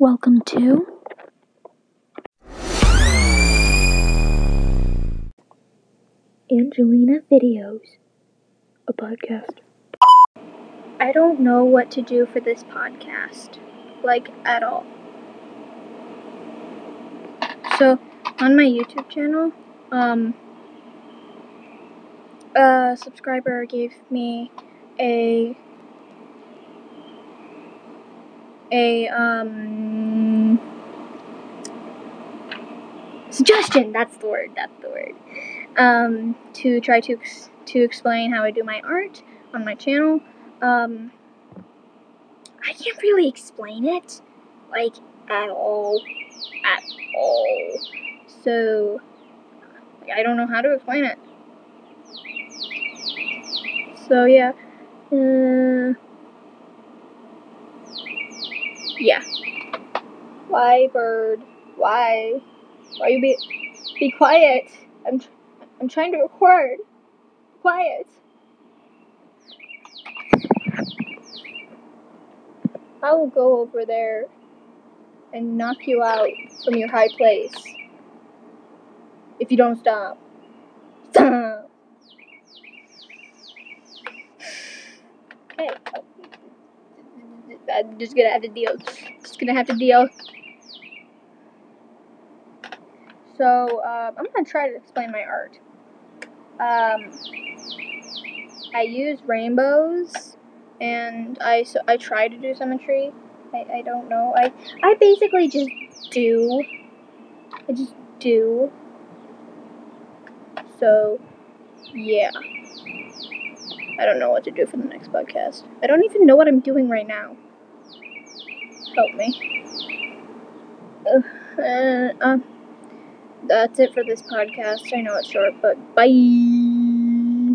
Welcome to Angelina Videos, a podcast. I don't know what to do for this podcast, like at all. So, on my YouTube channel, um, a subscriber gave me a a um suggestion. That's the word. That's the word. Um, to try to ex- to explain how I do my art on my channel. Um, I can't really explain it, like at all, at all. So I don't know how to explain it. So yeah. Uh, yeah. Why, bird? Why? Why you be be quiet? I'm tr- I'm trying to record. Quiet. I will go over there and knock you out from your high place if you don't stop. Stop. Okay. I'm just gonna have to deal. Just gonna have to deal. So um, I'm gonna try to explain my art. Um, I use rainbows, and I so I try to do symmetry. I, I don't know. I I basically just do. I just do. So, yeah. I don't know what to do for the next podcast. I don't even know what I'm doing right now. Help me. Uh, uh, that's it for this podcast. I know it's short, but bye.